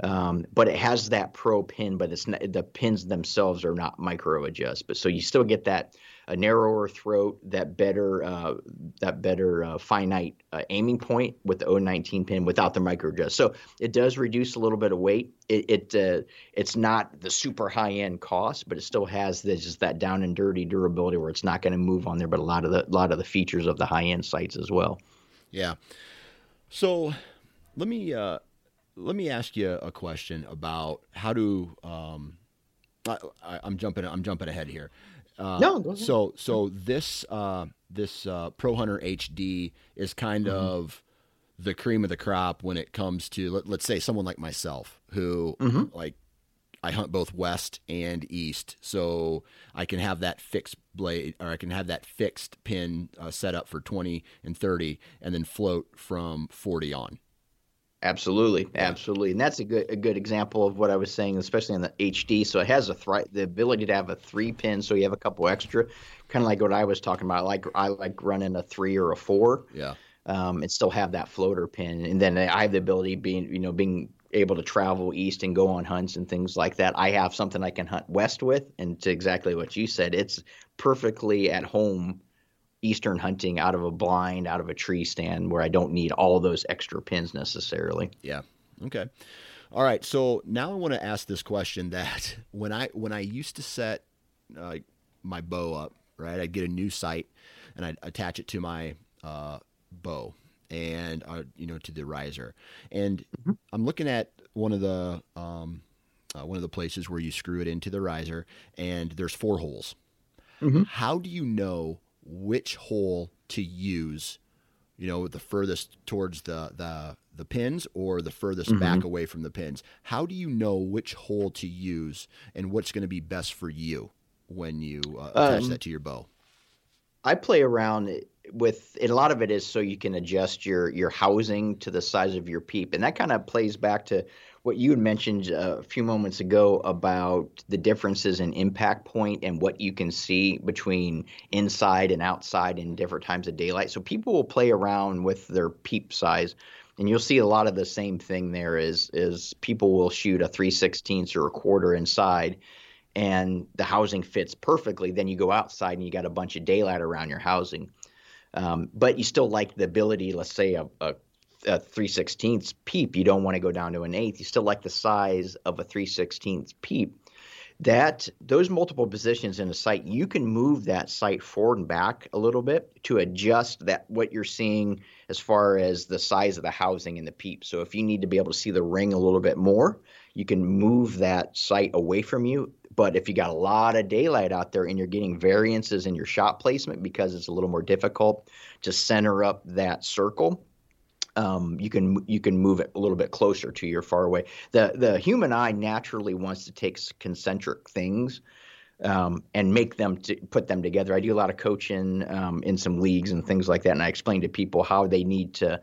Um, but it has that pro pin, but it's not, the pins themselves are not micro adjust. But so you still get that a narrower throat, that better uh, that better uh, finite uh, aiming point with the 019 pin without the micro adjust. So it does reduce a little bit of weight. It, it uh, it's not the super high end cost, but it still has this, just that down and dirty durability where it's not going to move on there. But a lot of the lot of the features of the high end sights as well. Yeah. So let me uh, let me ask you a question about how to. Um, I, am jumping. I'm jumping ahead here. Uh, no, so so this uh, this uh, Pro Hunter HD is kind mm-hmm. of the cream of the crop when it comes to let, us say someone like myself who mm-hmm. like I hunt both west and east, so I can have that fixed blade or I can have that fixed pin uh, set up for 20 and 30 and then float from 40 on. Absolutely, absolutely, and that's a good a good example of what I was saying, especially on the HD. So it has a th- the ability to have a three pin, so you have a couple extra, kind of like what I was talking about. I like I like running a three or a four, yeah, um, and still have that floater pin, and then I have the ability being you know being able to travel east and go on hunts and things like that. I have something I can hunt west with, and to exactly what you said, it's perfectly at home eastern hunting out of a blind, out of a tree stand where I don't need all those extra pins necessarily. Yeah. Okay. All right. So now I want to ask this question that when I when I used to set uh, my bow up, right, I'd get a new sight and I'd attach it to my uh, bow and uh, you know to the riser, and mm-hmm. I'm looking at one of the um, uh, one of the places where you screw it into the riser, and there's four holes. Mm-hmm. How do you know which hole to use, you know, the furthest towards the the the pins or the furthest mm-hmm. back away from the pins. How do you know which hole to use and what's going to be best for you when you uh, attach um, that to your bow? I play around with it. A lot of it is so you can adjust your your housing to the size of your peep, and that kind of plays back to what you had mentioned uh, a few moments ago about the differences in impact point and what you can see between inside and outside in different times of daylight. So people will play around with their peep size. And you'll see a lot of the same thing there is is people will shoot a 3 16ths or a quarter inside and the housing fits perfectly. Then you go outside and you got a bunch of daylight around your housing. Um, but you still like the ability, let's say a, a a 3 16ths peep, you don't want to go down to an eighth. You still like the size of a 3 16ths peep. That those multiple positions in a sight, you can move that sight forward and back a little bit to adjust that what you're seeing as far as the size of the housing in the peep. So if you need to be able to see the ring a little bit more, you can move that sight away from you. But if you got a lot of daylight out there and you're getting variances in your shot placement because it's a little more difficult to center up that circle, um, you can you can move it a little bit closer to your far away. The the human eye naturally wants to take concentric things um, and make them to put them together. I do a lot of coaching um, in some leagues and things like that, and I explain to people how they need to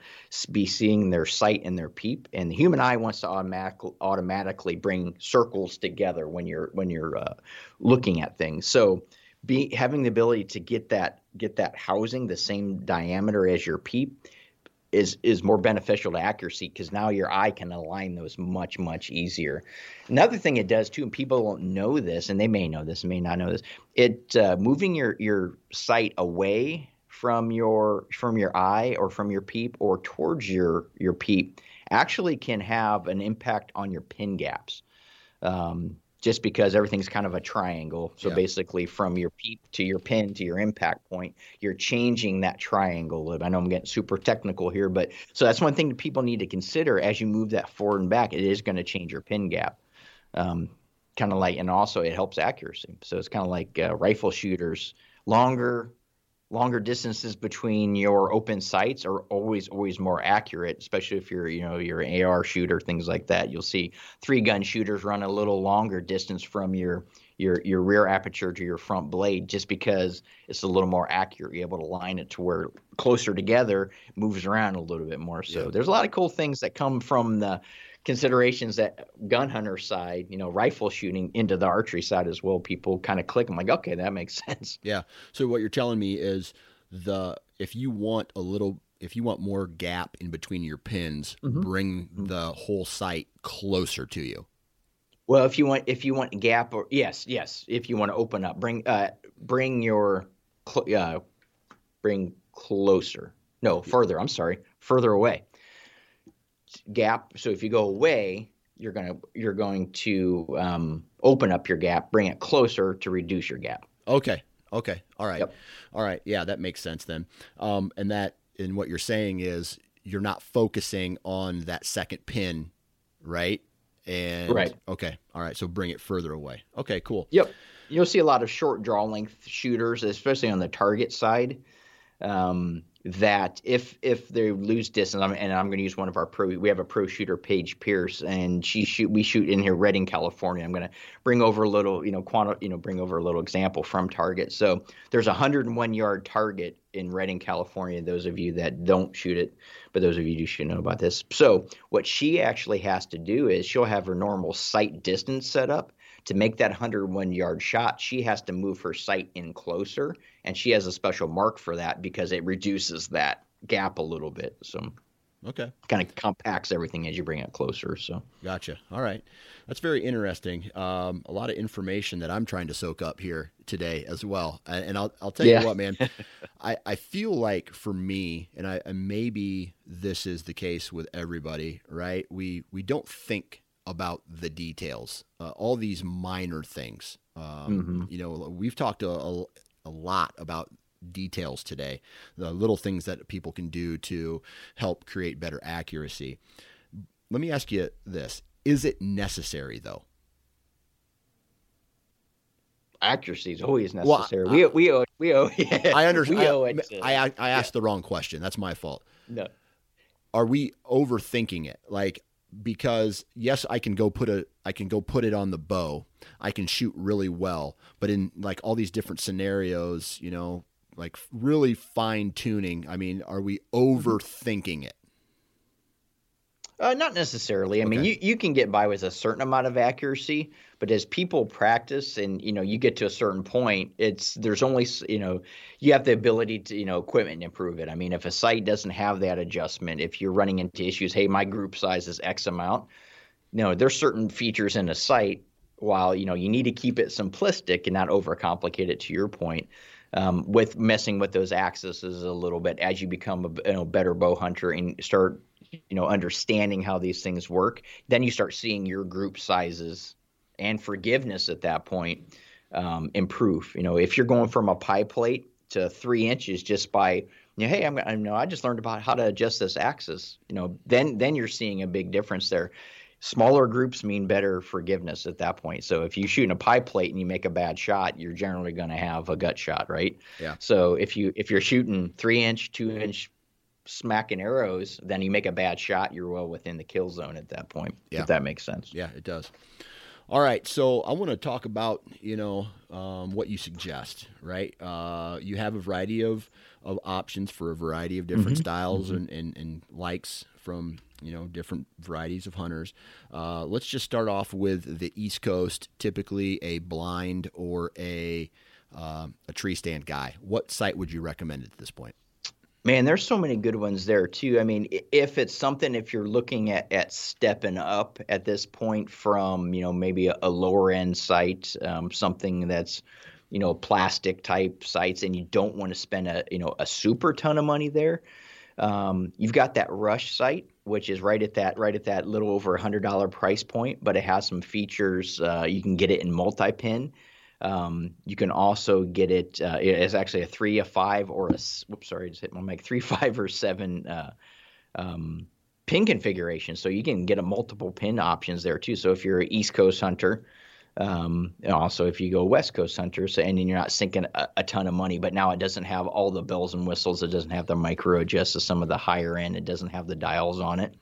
be seeing their sight and their peep. And the human eye wants to automatically automatically bring circles together when you're when you're uh, looking at things. So be having the ability to get that get that housing the same diameter as your peep is is more beneficial to accuracy because now your eye can align those much much easier. Another thing it does too, and people don't know this, and they may know this, may not know this. It uh, moving your your sight away from your from your eye or from your peep or towards your your peep actually can have an impact on your pin gaps. Um, just because everything's kind of a triangle. So yeah. basically, from your peep to your pin to your impact point, you're changing that triangle. I know I'm getting super technical here, but so that's one thing that people need to consider as you move that forward and back. It is going to change your pin gap. Um, kind of like, and also it helps accuracy. So it's kind of like uh, rifle shooters, longer longer distances between your open sights are always always more accurate especially if you're you know you're an AR shooter things like that. You'll see three gun shooters run a little longer distance from your your your rear aperture to your front blade just because it's a little more accurate. You're able to line it to where closer together moves around a little bit more. So yeah. there's a lot of cool things that come from the considerations that gun hunter side, you know, rifle shooting into the archery side as well. People kind of click. I'm like, okay, that makes sense. Yeah. So what you're telling me is the if you want a little if you want more gap in between your pins, mm-hmm. bring mm-hmm. the whole sight closer to you. Well, if you want if you want gap or yes, yes, if you want to open up, bring uh bring your cl- uh bring closer. No, further. I'm sorry, further away. Gap. So if you go away, you're gonna you're going to um, open up your gap, bring it closer to reduce your gap. Okay. Okay. All right. Yep. All right. Yeah, that makes sense then. Um, and that and what you're saying is you're not focusing on that second pin, right? And right. Okay. All right. So bring it further away. Okay. Cool. Yep. You'll see a lot of short draw length shooters, especially on the target side. Um, that if if they lose distance, and I'm going to use one of our pro, we have a pro shooter, Paige Pierce, and she shoot we shoot in here, Redding, California. I'm going to bring over a little, you know, quanti, you know, bring over a little example from target. So there's a 101 yard target in Redding, California. Those of you that don't shoot it, but those of you who should know about this. So what she actually has to do is she'll have her normal sight distance set up to make that 101 yard shot, she has to move her sight in closer, and she has a special mark for that because it reduces that gap a little bit. So, okay, kind of compacts everything as you bring it closer. So, gotcha. All right, that's very interesting. Um, a lot of information that I'm trying to soak up here today as well. And I'll I'll tell yeah. you what, man, I I feel like for me, and I and maybe this is the case with everybody, right? We we don't think about the details, uh, all these minor things. Um, mm-hmm. You know, we've talked a, a, a, lot about details today, the little things that people can do to help create better accuracy. Let me ask you this Is it necessary, though? Accuracy is always necessary. Well, I, we, we owe, we owe, yeah, I understand. We owe it I, I, I asked yeah. the wrong question. That's my fault. No. Are we overthinking it? Like, because yes, I can go put a I can go put it on the bow. I can shoot really well, but in like all these different scenarios, you know, like really fine tuning. I mean, are we mm-hmm. overthinking it? Uh, not necessarily. I okay. mean, you, you can get by with a certain amount of accuracy, but as people practice and you know you get to a certain point, it's there's only you know you have the ability to you know equipment improve it. I mean, if a sight doesn't have that adjustment, if you're running into issues, hey, my group size is X amount. Know, there's certain features in a sight. While you know you need to keep it simplistic and not overcomplicate it. To your point, um, with messing with those axes a little bit as you become a you know, better bow hunter and start you know understanding how these things work then you start seeing your group sizes and forgiveness at that point um, improve you know if you're going from a pie plate to three inches just by you know, hey I'm, I know I just learned about how to adjust this axis you know then then you're seeing a big difference there smaller groups mean better forgiveness at that point. So if you shoot in a pie plate and you make a bad shot, you're generally going to have a gut shot, right? Yeah. So if you if you're shooting three inch, two inch smacking arrows, then you make a bad shot, you're well within the kill zone at that point. Yeah. If that makes sense. Yeah, it does. All right, so I want to talk about you know um, what you suggest, right? Uh, you have a variety of, of options for a variety of different mm-hmm. styles mm-hmm. And, and, and likes from you know different varieties of hunters. Uh, let's just start off with the East Coast, typically a blind or a uh, a tree stand guy. What sight would you recommend at this point? Man, there's so many good ones there too. I mean, if it's something, if you're looking at, at stepping up at this point from, you know, maybe a, a lower end sight, um, something that's, you know, plastic type sights, and you don't want to spend a, you know, a super ton of money there. Um, you've got that Rush sight, which is right at that, right at that little over a hundred dollar price point, but it has some features. Uh, you can get it in multi pin. Um, you can also get it. Uh, it's actually a three, a five, or a whoops, sorry, I just hit my mic. Three, five, or seven uh, um, pin configuration. So you can get a multiple pin options there too. So if you're an East Coast hunter, um, and also if you go West Coast hunter, so and then you're not sinking a, a, ton of money, but now it doesn't have all the bells and whistles. It doesn't have the micro adjust to some of the higher end. It doesn't have the dials on it.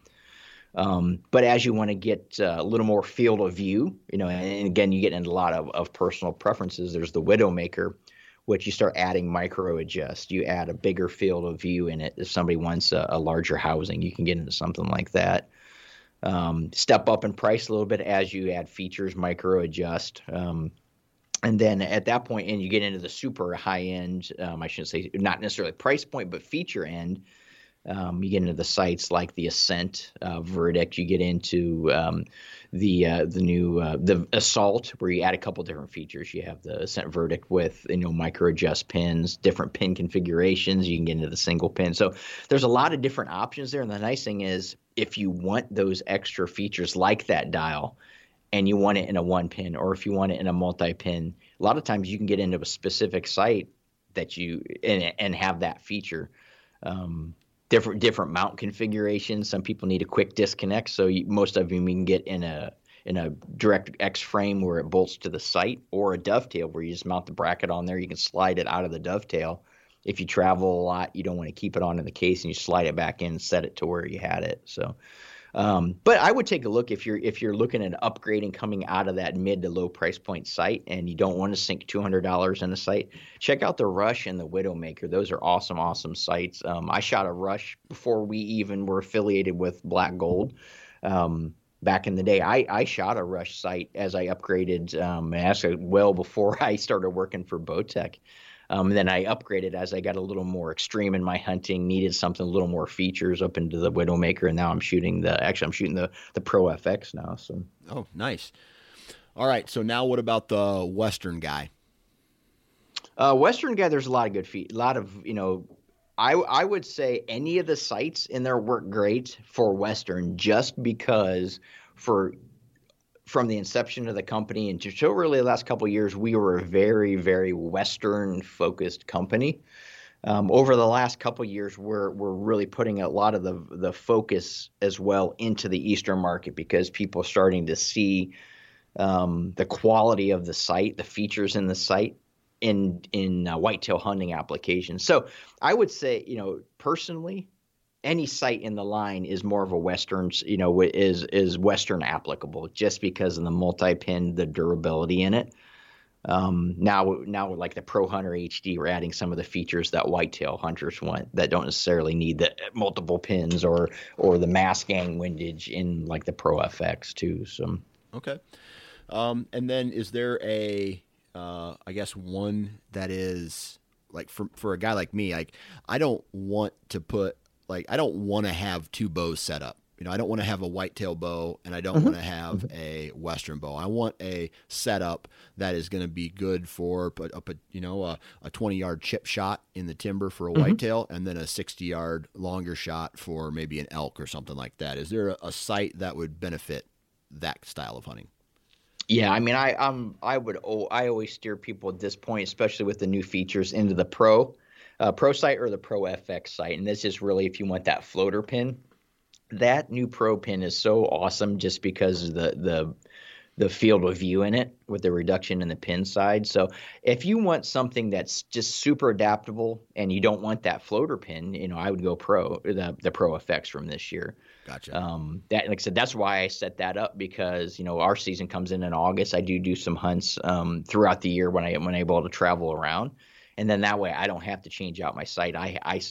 Um, but as you want to get uh, a little more field of view, you know, and again, you get into a lot of, of personal preferences. There's the Widowmaker, which you start adding micro adjust. You add a bigger field of view in it. If somebody wants a, a larger housing, you can get into something like that. um, step up in price a little bit as you add features, micro adjust. Um, and then at that point, and you get into the super high end, um, I shouldn't say not necessarily price point, but feature end. Um, you get into the sights like the Ascent uh, Verdict. You get into um, the uh, the new uh, the Assault, where you add a couple different features. You have the Ascent Verdict with you know micro adjust pins, different pin configurations. You can get into the single pin. So there's a lot of different options there. And the nice thing is, if you want those extra features like that dial, and you want it in a one pin, or if you want it in a multi pin, a lot of times you can get into a specific sight that you and and have that feature. Um, different different mount configurations. Some people need a quick disconnect, so you, most of them you can get in a in a direct X frame where it bolts to the sight, or a dovetail where you just mount the bracket on there. You can slide it out of the dovetail. If you travel a lot, you don't want to keep it on in the case, and you slide it back in, set it to where you had it. So um, but I would take a look if you're if you're looking at upgrading coming out of that mid to low price point sight, and you don't want to sink two hundred dollars in a sight. Check out the Rush and the Widowmaker. Those are awesome, awesome sights. Um, I shot a Rush before we even were affiliated with Black Gold. Um, back in the day, I, I shot a Rush sight as I upgraded. Um, well before I started working for Bowtech. Um, then I upgraded as I got a little more extreme in my hunting, needed something a little more features up into the Widowmaker, and now I'm shooting the actually I'm shooting the the Pro FX now. So oh, nice. All right, so now what about the Western guy? Uh, Western guy, there's a lot of good feet, a lot of you know. I I would say any of the sights in there work great for Western, just because for from the inception of the company and until really the last couple years, we were a very, very Western focused company. Um, over the last couple years, we're we're really putting a lot of the the focus as well into the Eastern market because people are starting to see um, the quality of the sight, the features in the sight, in in uh, whitetail hunting applications. So I would say, you know, personally, any sight in the line is more of a western you know is is western applicable just because of the multi-pin the durability in it. Um, now now like the pro hunter hd we're adding some of the features that whitetail hunters want that don't necessarily need the multiple pins or or the mass gang windage in like the pro fx too so. Okay. Um, and then is there a uh, I guess one that is like for for a guy like me, like I don't want to put like I don't want to have two bows set up. You know, I don't want to have a whitetail bow and I don't mm-hmm. want to have mm-hmm. a western bow. I want a setup that is going to be good for a, a you know a, a 20 yard chip shot in the timber for a mm-hmm. whitetail and then a 60 yard longer shot for maybe an elk or something like that. Is there a, a sight that would benefit that style of hunting? Yeah, I mean, I um, I would oh, I always steer people at this point, especially with the new features, into the pro uh, Pro sight or the Pro FX sight. And this is really if you want that floater pin. That new Pro pin is so awesome just because of the the the field of view in it with the reduction in the pin side. So if you want something that's just super adaptable and you don't want that floater pin, you know, I would go Pro the the Pro FX from this year. Gotcha. Um, that like I said, that's why I set that up because you know our season comes in in August. I do do some hunts um, throughout the year when I when able to travel around and then that way I don't have to change out my sight. I I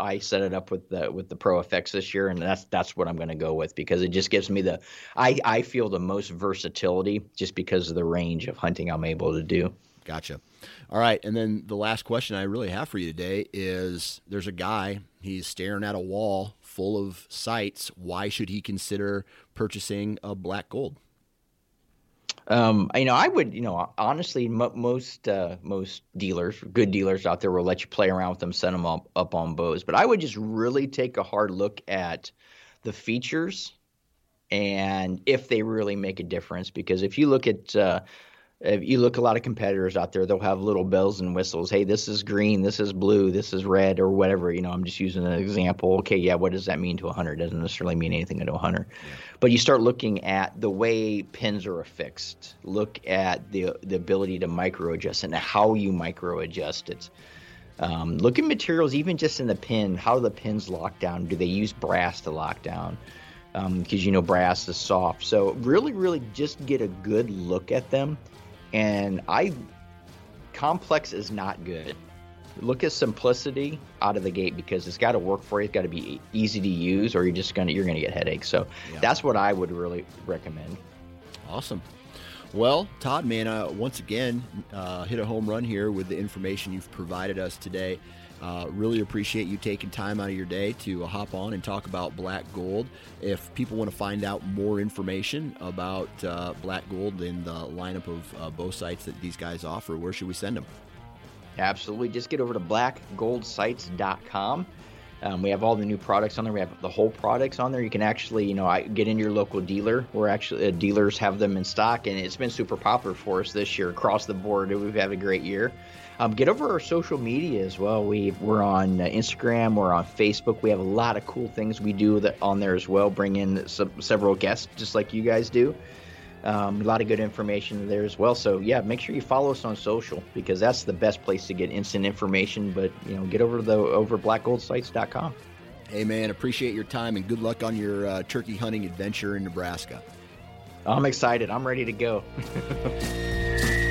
I set it up with the with the Pro FX this year, and that's that's what I'm going to go with because it just gives me the I I feel the most versatility just because of the range of hunting I'm able to do. Gotcha. All right, and then the last question I really have for you today is: There's a guy he's staring at a wall full of sights. Why should he consider purchasing a black gold? Um, you know, I would, you know, honestly, m- most uh, most dealers, good dealers out there, will let you play around with them, set them up, up on bows. But I would just really take a hard look at the features and if they really make a difference. Because if you look at uh, if you look a lot of competitors out there, they'll have little bells and whistles. Hey, this is green, this is blue, this is red, or whatever. You know, I'm just using an example. Okay, yeah, what does that mean to a hunter? It doesn't necessarily mean anything to a hunter. Yeah. But you start looking at the way pins are affixed. Look at the the ability to micro adjust and how you micro adjust it. Um, look at materials, even just in the pin. How the pins lock down? Do they use brass to lock down? Because um, you know brass is soft. So really, really, just get a good look at them and I complex is not good. look at simplicity out of the gate because it's got to work for you. It's got to be easy to use, or you're just gonna you're gonna get headaches. So yeah. that's what I would really recommend. Awesome. Well, Todd, man, uh, once again, uh, hit a home run here with the information you've provided us today. Uh, really appreciate you taking time out of your day to hop on and talk about black gold. If people want to find out more information about uh, black gold and the lineup of uh, bow sights that these guys offer, where should we send them? Absolutely. Just get over to blackgoldsights.com. Um, we have all the new products on there. We have the whole products on there. You can actually, you know, get in your local dealer. Where actually uh, dealers have them in stock, and it's been super popular for us this year across the board. We've had a great year. Um, get over our social media as well. We we're on uh, Instagram, we're on Facebook. We have a lot of cool things we do that on there as well. Bring in some, several guests, just like you guys do. Um, a lot of good information there as well. So yeah, make sure you follow us on social because that's the best place to get instant information. But you know, get over to the over blackgoldsights.com. Hey man, appreciate your time and good luck on your uh, turkey hunting adventure in Nebraska. I'm excited. I'm ready to go.